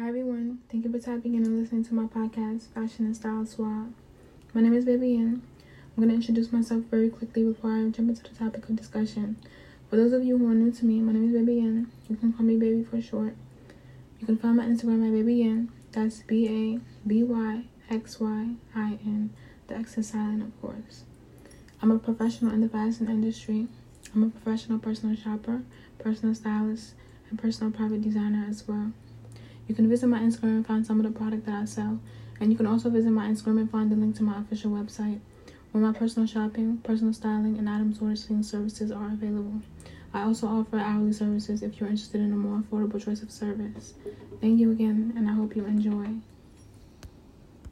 Hi everyone, thank you for tapping in and listening to my podcast, Fashion and Style Suave. My name is Vivian. I'm going to introduce myself very quickly before I jump into the topic of discussion. For those of you who are new to me, my name is Baby Vivian. You can call me Baby for short. You can find my Instagram at Baby That's B A B Y X Y I N. The X is silent, of course. I'm a professional in the fashion industry. I'm a professional personal shopper, personal stylist, and personal private designer as well. You can visit my Instagram and find some of the product that I sell. And you can also visit my Instagram and find the link to my official website where my personal shopping, personal styling, and item sourcing services are available. I also offer hourly services if you're interested in a more affordable choice of service. Thank you again, and I hope you enjoy.